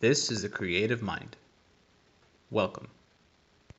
This is the creative mind. Welcome.